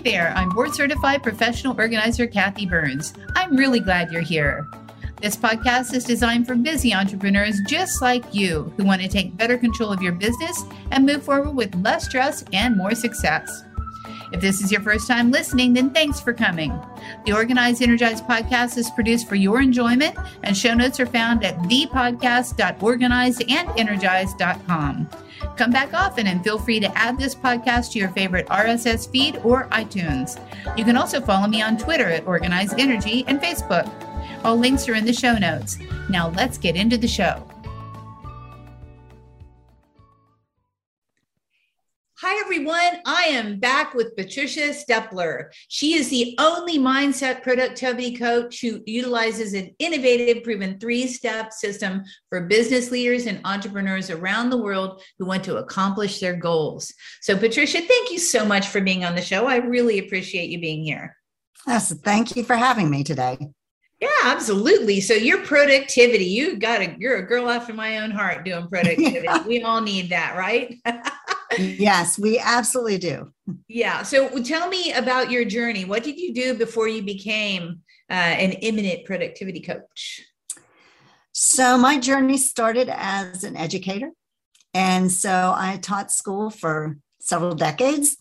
Hi there, I'm board certified professional organizer Kathy Burns. I'm really glad you're here. This podcast is designed for busy entrepreneurs just like you who want to take better control of your business and move forward with less stress and more success. If this is your first time listening, then thanks for coming. The Organized Energized podcast is produced for your enjoyment, and show notes are found at thepodcast.organizedandenergized.com. Come back often and feel free to add this podcast to your favorite RSS feed or iTunes. You can also follow me on Twitter at Organized Energy and Facebook. All links are in the show notes. Now let's get into the show. Everyone. I am back with Patricia Stepler. She is the only mindset productivity coach who utilizes an innovative, proven three step system for business leaders and entrepreneurs around the world who want to accomplish their goals. So, Patricia, thank you so much for being on the show. I really appreciate you being here. Yes, thank you for having me today. Yeah, absolutely. So your productivity, you got a you're a girl after my own heart doing productivity. yeah. We all need that, right? yes, we absolutely do. Yeah. So tell me about your journey. What did you do before you became uh, an imminent productivity coach? So my journey started as an educator. And so I taught school for several decades.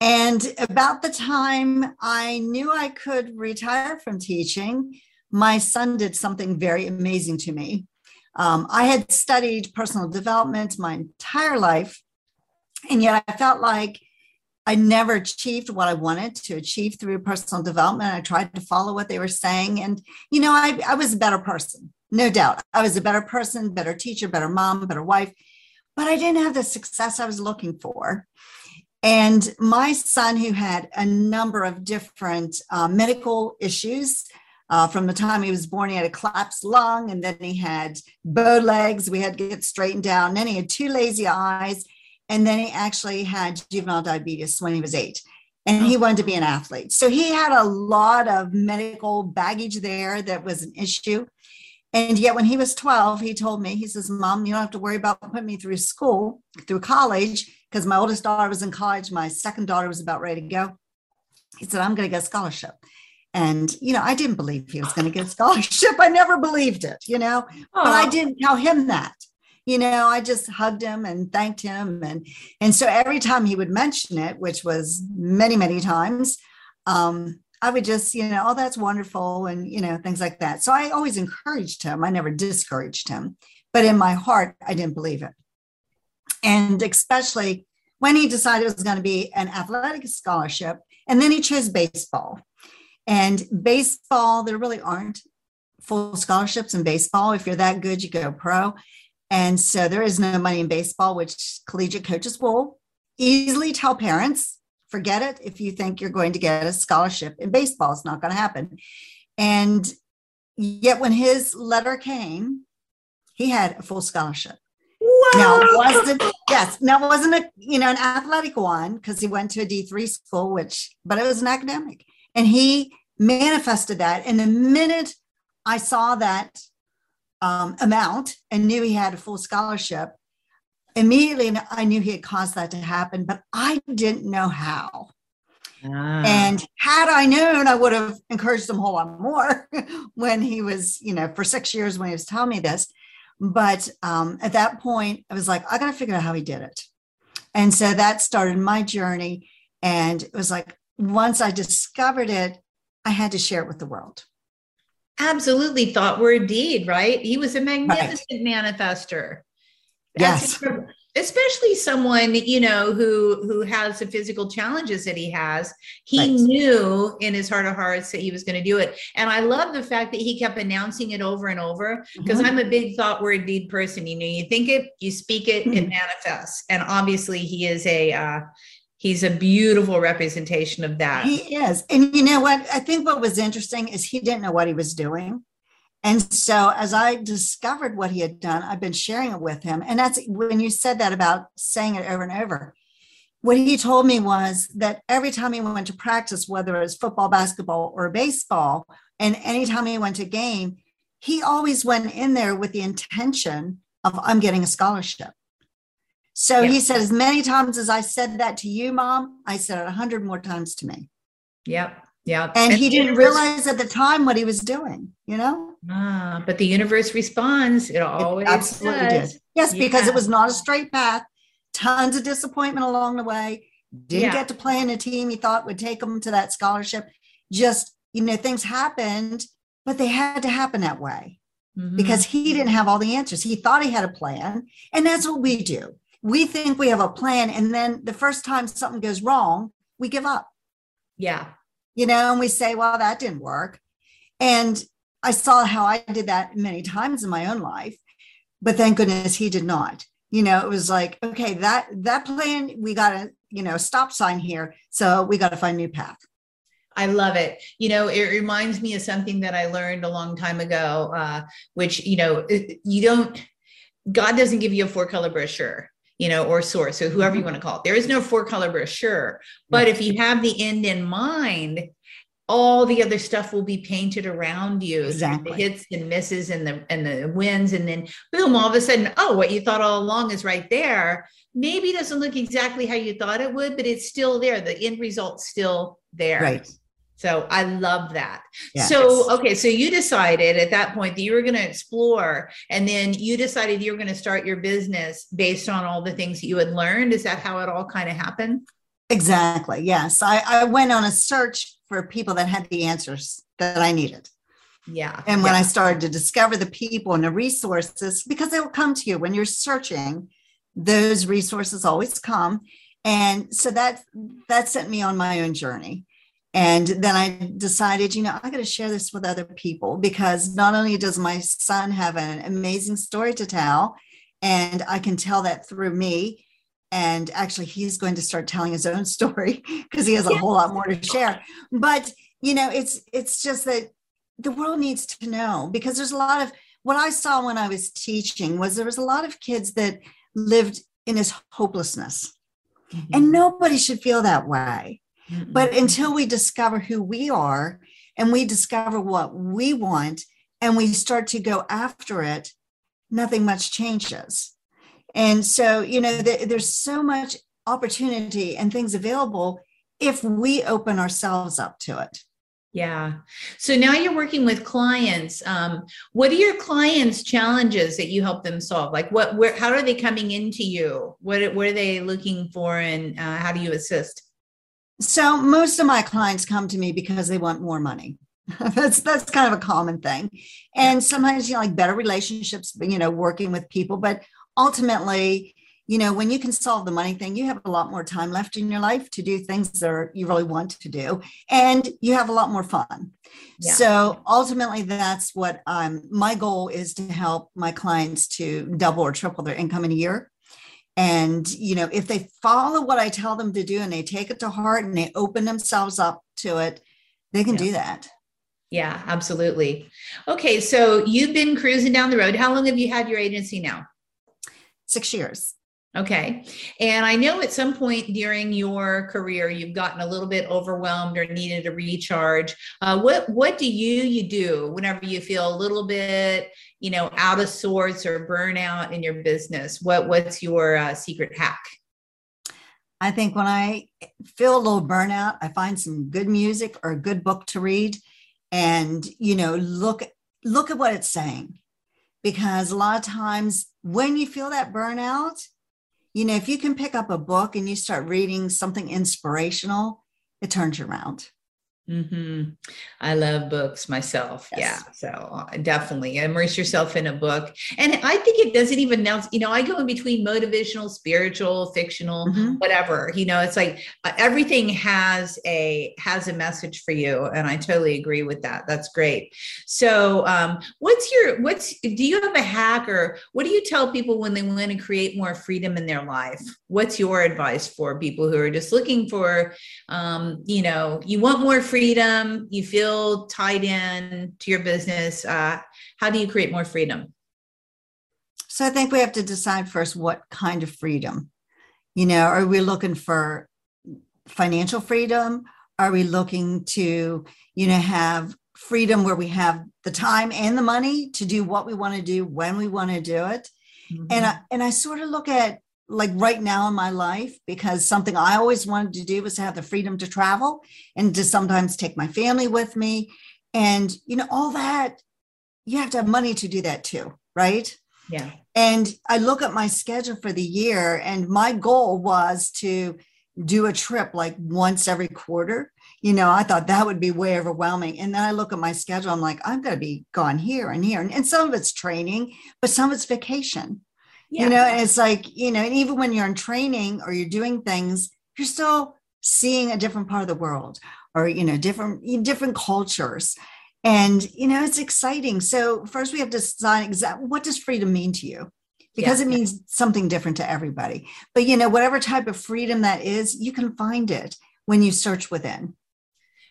And about the time I knew I could retire from teaching, my son did something very amazing to me. Um, I had studied personal development my entire life, and yet I felt like I never achieved what I wanted to achieve through personal development. I tried to follow what they were saying. And, you know, I, I was a better person, no doubt. I was a better person, better teacher, better mom, better wife, but I didn't have the success I was looking for. And my son, who had a number of different uh, medical issues, uh, from the time he was born, he had a collapsed lung, and then he had bow legs. We had to get straightened out. And then he had two lazy eyes, and then he actually had juvenile diabetes when he was eight. And he oh. wanted to be an athlete. So he had a lot of medical baggage there that was an issue. And yet, when he was 12, he told me, he says, Mom, you don't have to worry about putting me through school, through college, because my oldest daughter was in college. My second daughter was about ready to go. He said, I'm going to get a scholarship. And, you know, I didn't believe he was going to get a scholarship. I never believed it, you know, Aww. but I didn't tell him that. You know, I just hugged him and thanked him. And, and so every time he would mention it, which was many, many times, um, I would just, you know, oh, that's wonderful. And, you know, things like that. So I always encouraged him. I never discouraged him. But in my heart, I didn't believe it. And especially when he decided it was going to be an athletic scholarship. And then he chose baseball. And baseball, there really aren't full scholarships in baseball. If you're that good, you go pro. And so there is no money in baseball, which collegiate coaches will easily tell parents forget it if you think you're going to get a scholarship in baseball. It's not going to happen. And yet, when his letter came, he had a full scholarship. Now it wasn't yes, now it wasn't a you know an athletic one because he went to a D three school, which but it was an academic, and he manifested that. And the minute I saw that um, amount and knew he had a full scholarship, immediately I knew he had caused that to happen, but I didn't know how. Ah. And had I known, I would have encouraged him a whole lot more when he was, you know, for six years when he was telling me this. But um, at that point, I was like, I got to figure out how he did it. And so that started my journey. And it was like, once I discovered it, I had to share it with the world. Absolutely. Thought word deed, right? He was a magnificent right. manifester. Yes especially someone you know who who has the physical challenges that he has he right. knew in his heart of hearts that he was going to do it and i love the fact that he kept announcing it over and over because mm-hmm. i'm a big thought word deed person you know you think it you speak it mm-hmm. it manifests and obviously he is a uh, he's a beautiful representation of that he is and you know what i think what was interesting is he didn't know what he was doing and so as I discovered what he had done, I've been sharing it with him. And that's when you said that about saying it over and over. What he told me was that every time he went to practice, whether it was football, basketball, or baseball, and anytime he went to game, he always went in there with the intention of I'm getting a scholarship. So Yeah. he said, as many times as I said that to you, mom, I said it a hundred more times to me. Yep. Yep. And he the didn't universe- realize at the time what he was doing, you know? Ah, but the universe responds. It It always absolutely does. did. Yes, because it was not a straight path. Tons of disappointment along the way. Didn't Yeah. get to play in a team he thought would take him to that scholarship. Just, you know, things happened, but they had to happen that way Mhm. because he didn't have all the answers. He thought he had a plan. And that's what we do. We think we have a plan. And then the first time something goes wrong, we give up, yeah. you know, and we say, well, that didn't work. And I saw how I did that many times in my own life, but thank goodness he did not. You know, it was like, okay, that that plan, we got a you know stop sign here, so we got to find new path. I love it. You know, it reminds me of something that I learned a long time ago, uh, which, you know, you don't, God doesn't give you a four color brochure, you know, or source, or whoever you mm-hmm. want to call it. There is no four color brochure. But mm-hmm. if you have the end in mind, all the other stuff will be painted around you Exactly. the hits and misses and the and the wins and then boom all of a sudden oh what you thought all along is right there maybe it doesn't look exactly how you thought it would but it's still there the end result's still there Right. So I love that. Yes. So, okay, so you decided at that point that you were going to explore, and then you decided you were going to start your business based on all the things that you had learned. Is that how it all kind of happened? Exactly. Yes. I, I went on a search for people that had the answers that I needed. Yeah. And when yeah. I started to discover the people and the resources, because they will come to you when you're searching, those resources always come. And so that that sent me on my own journey. And then I decided, you know, I got to share this with other people because not only does my son have an amazing story to tell, and I can tell that through me. And actually, he's going to start telling his own story because he has a whole lot more to share. But you know, it's it's just that the world needs to know because there's a lot of what I saw when I was teaching was there was a lot of kids that lived in this hopelessness, Mhm. and nobody should feel that way. Mhm. But until we discover who we are and we discover what we want and we start to go after it, nothing much changes. And so, you know, th- there's so much opportunity and things available if we open ourselves up to it. Yeah. So now you're working with clients. Um, what are your clients' challenges that you help them solve? Like, what, where, how are they coming into you? What, what are they looking for, and uh, how do you assist? So most of my clients come to me because they want more money. that's that's kind of a common thing. And sometimes you know like better relationships, you know, working with people, but ultimately, you know, when you can solve the money thing, you have a lot more time left in your life to do things that are, you really want to do and you have a lot more fun. Yeah. So ultimately that's what um my goal is to help my clients to double or triple their income in a year. And, you know, if they follow what I tell them to do and they take it to heart and they open themselves up to it, they can Yeah. do that. Yeah, absolutely. Okay, so you've been cruising down the road. How long have you had your agency now? Six years. Okay. And I know at some point during your career you've gotten a little bit overwhelmed or needed a recharge. Uh, what what do you you do whenever you feel a little bit, you know, out of sorts or burnout in your business? What what's your uh, secret hack? I think when I feel a little burnout, I find some good music or a good book to read and, you know, look look at what it's saying. Because a lot of times when you feel that burnout, you know, if you can pick up a book and you start reading something inspirational, it turns you around. Hmm I love books myself. Yes. Yeah. So uh, definitely immerse yourself in a book. And I think it doesn't even now, you know, I go in between motivational, spiritual, fictional, Mhm. whatever, you know, it's like uh, everything has a, has a message for you. And I totally agree with that. That's great. So um, what's your, what's, do you have a hack or what do you tell people when they want to create more freedom in their life? What's your advice for people who are just looking for, um, you know, you want more freedom, you feel tied in to your business. Uh, how do you create more freedom? So I think we have to decide first what kind of freedom. You know, are we looking for financial freedom? Are we looking to, you know, have freedom where we have the time and the money to do what we want to do when we want to do it? And I, and I sort of look at like right now in my life because something I always wanted to do was to have the freedom to travel and to sometimes take my family with me. And, you know, all that, you have to have money to do that too, right? Yeah. And I look at my schedule for the year, and my goal was to do a trip like once every quarter. You know, I thought that would be way overwhelming. And then I look at my schedule, I'm like, I'm going to be gone here and here. And, and some of it's training, but some of it's vacation yeah. you know and it's like you know and even when you're in training or you're doing things you're still seeing a different part of the world or you know different different cultures. And you know it's exciting. So first we have to decide exactly what does freedom mean to you? Because yeah. it means something different to everybody. But you know whatever type of freedom that is you can find it when you search within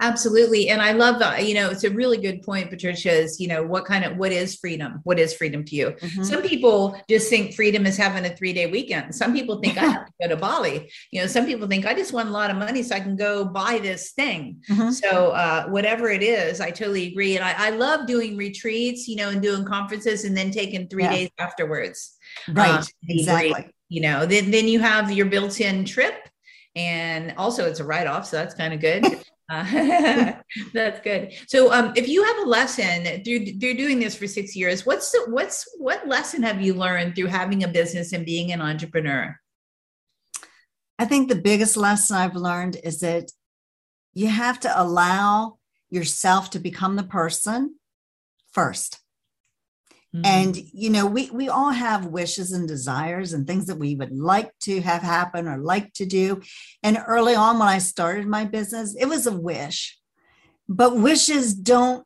Absolutely. And I love that. You know, it's a really good point, Patricia, is, you know, what kind of, what is freedom? What is freedom to you? Mm-hmm. Some people just think freedom is having a three day weekend. Some people think I have to go to Bali. You know, some people think I just want a lot of money so I can go buy this thing. Mm-hmm. So, uh, whatever it is, I totally agree. And I, I, love doing retreats, you know, and doing conferences and then taking three yeah. days afterwards. Right. Um, exactly. You know, then, then you have your built in trip and also it's a write-off so that's kind of good uh, that's good. So, um, if you have a lesson through through doing this for six years, what's the, what's what lesson have you learned through having a business and being an entrepreneur? I think the biggest lesson I've learned is that you have to allow yourself to become the person first. Mm-hmm. And you know, we we all have wishes and desires and things that we would like to have happen or like to do. And early on when I started my business, it was a wish. But wishes don't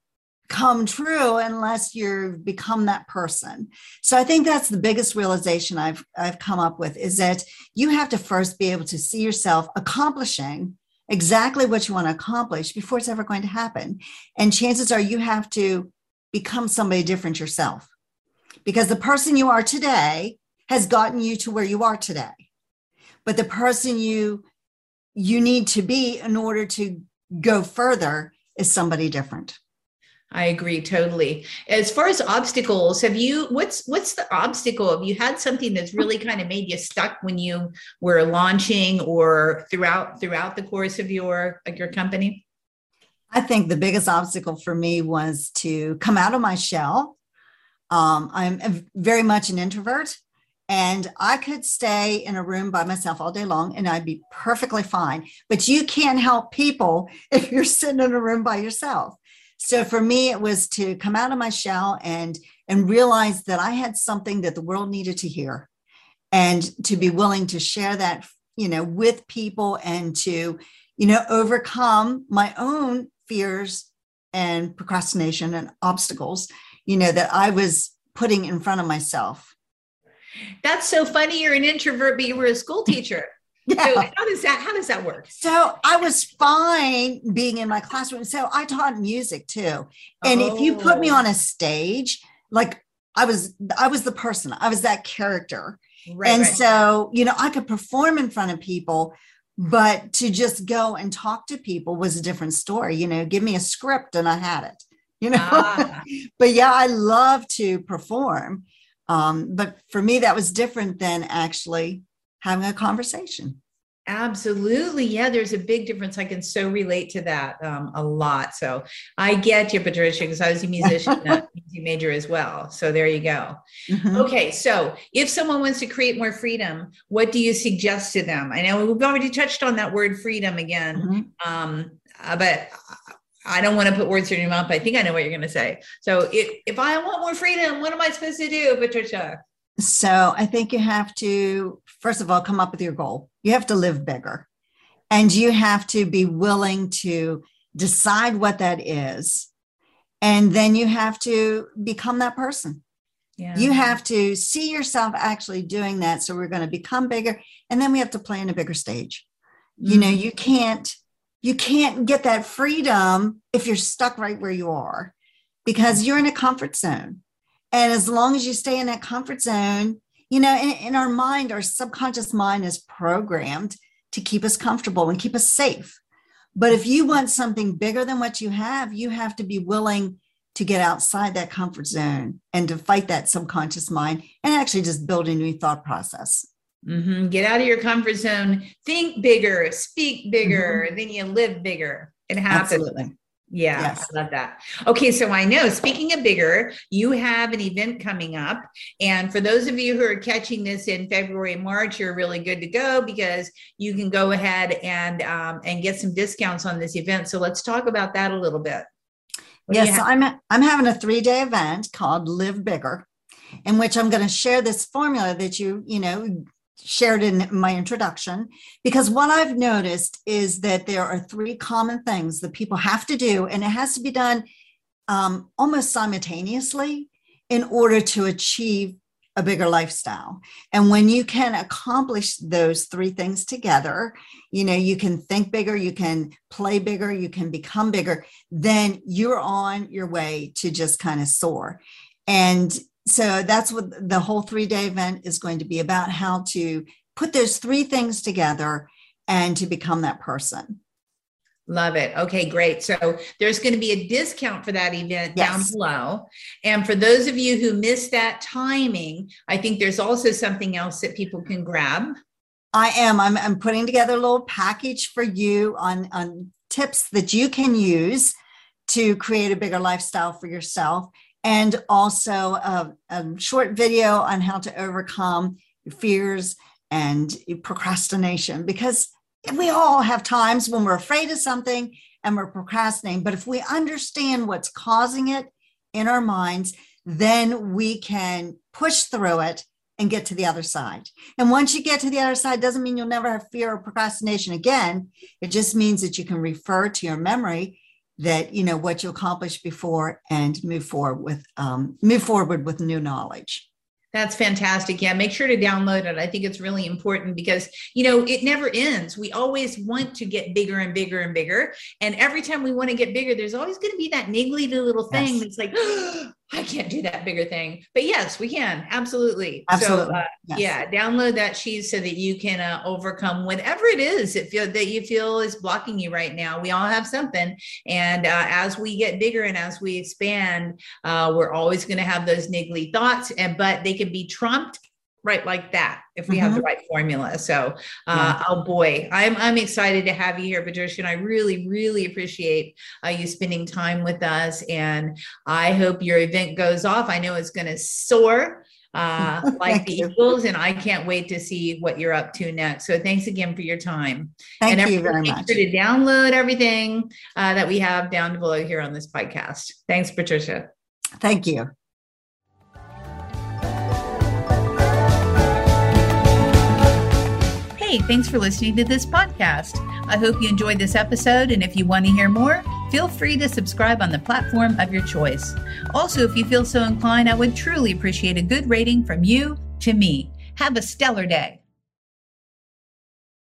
come true unless you become that person. So I think that's the biggest realization I've I've come up with is that you have to first be able to see yourself accomplishing exactly what you want to accomplish before it's ever going to happen. And chances are you have to become somebody different yourself because the person you are today has gotten you to where you are today but the person you you need to be in order to go further is somebody different I agree totally. As far as obstacles, have you what's what's the obstacle? Have you had something that's really kind of made you stuck when you were launching or throughout throughout the course of your your company? I think the biggest obstacle for me was to come out of my shell um, I'm very much an introvert, and I could stay in a room by myself all day long and I'd be perfectly fine. But you can't help people if you're sitting in a room by yourself. So for me, it was to come out of my shell and and realize that I had something that the world needed to hear, and to be willing to share that, you know, with people and to, you know, overcome my own fears and procrastination and obstacles you know, that I was putting in front of myself. That's so funny. You're an introvert, but you were a school teacher. Yeah. So how does that how does that work? So I was fine being in my classroom. So I taught music too. And oh. if you put me on a oh. stage, like I was I was the person. I was that character. Right, and right. so, you know, I could perform in front of people, but to just go and talk to people was a different story. You know, give me a script and I had it you know ah. but yeah i love to perform um, but for me that was different than actually having a conversation Absolutely. Yeah, there's a big difference. I can so relate to that um, a lot. So I get you, Patricia, because I was a musician, a major as well. So there you go. Mm-hmm. Okay. So if someone wants to create more freedom, what do you suggest to them? I know we've already touched on that word freedom again. Mm-hmm. Um, uh, but I don't want to put words in your mouth, but I think I know what you're going to say. So if, if I want more freedom, what am I supposed to do, Patricia? So I think you have to, first of all, come up with your goal. You have to live bigger and you have to be willing to decide what that is. And then you have to become that person. Yeah. You have to see yourself actually doing that. So we're going to become bigger. And then we have to play in a bigger stage. Mm-hmm. You know, you can't you can't get that freedom if you're stuck right where you are because you're in a comfort zone. And as long as you stay in that comfort zone, you know, in, in, our mind, our subconscious mind is programmed to keep us comfortable and keep us safe. But if you want something bigger than what you have, you have to be willing to get outside that comfort zone and to fight that subconscious mind and actually just build a new thought process. Mm-hmm. Get out of your comfort zone. Think bigger. Speak bigger. Mm-hmm. Then you live bigger. It happens. Absolutely. Yeah, yes. I love that. Okay, so I know, speaking of bigger, you have an event coming up. And for those of you who are catching this in February, and March, you're really good to go because you can go ahead and um, and get some discounts on this event. So let's talk about that a little bit. What yes, so I'm I'm having a three day event called Live Bigger, in which I'm going to share this formula that you you know shared in my introduction because what I've noticed is that there are three common things that people have to do, and it has to be done um, almost simultaneously in order to achieve a bigger lifestyle. And when you can accomplish those three things together, you know, you can think bigger, you can play bigger, you can become bigger, then you're on your way to just kind of soar. And so that's what the whole three day event is going to be about how to put those three things together and to become that person. Love it. Okay, great. So there's going to be a discount for that event yes. down below. And for those of you who missed that timing, I think there's also something else that people can grab. I am. I'm, I'm putting together a little package for you on, on tips that you can use to create a bigger lifestyle for yourself and also a, a short video on how to overcome fears and procrastination because we all have times when we're afraid of something and we're procrastinating. But if we understand what's causing it in our minds, then we can push through it and get to the other side. And once you get to the other side, doesn't mean you'll never have fear or procrastination again. It just means that you can refer to your memory that you know what you accomplished before and move forward with um, move forward with new knowledge that's fantastic. Yeah, make sure to download it. I think it's really important because, you know, it never ends. We always want to get bigger and bigger and bigger. And every time we want to get bigger, there's always going to be that niggly little thing yes. that's like, oh, I can't do that bigger thing. But yes, we can. Absolutely. Absolutely. So, uh, yes. yeah, download that sheet so that you can uh, overcome whatever it is that feel that you feel is blocking you right now. We all have something. And uh, as we get bigger and as we expand, uh, we're always going to have those niggly thoughts, and but they can be trumped right like that if we mm-hmm. have the mm-hmm. right formula so uh, yeah. oh boy i'm i'm excited to have you here patricia and i really really appreciate uh, you spending time with us and i hope your event goes off i know it's going to soar uh, like the you. Eagles, and I can't wait to see what you're up to next. So thanks again for your time. Thank and you very much. Sure to download everything uh, that we have down below here on this podcast. Thanks, Patricia. Thank you. Hey, thanks for listening to this podcast. I hope you enjoyed this episode, and if you want to hear more, feel free to subscribe on the platform of your choice. Also, if you feel so inclined, I would truly appreciate a good rating from you to me. Have a stellar day.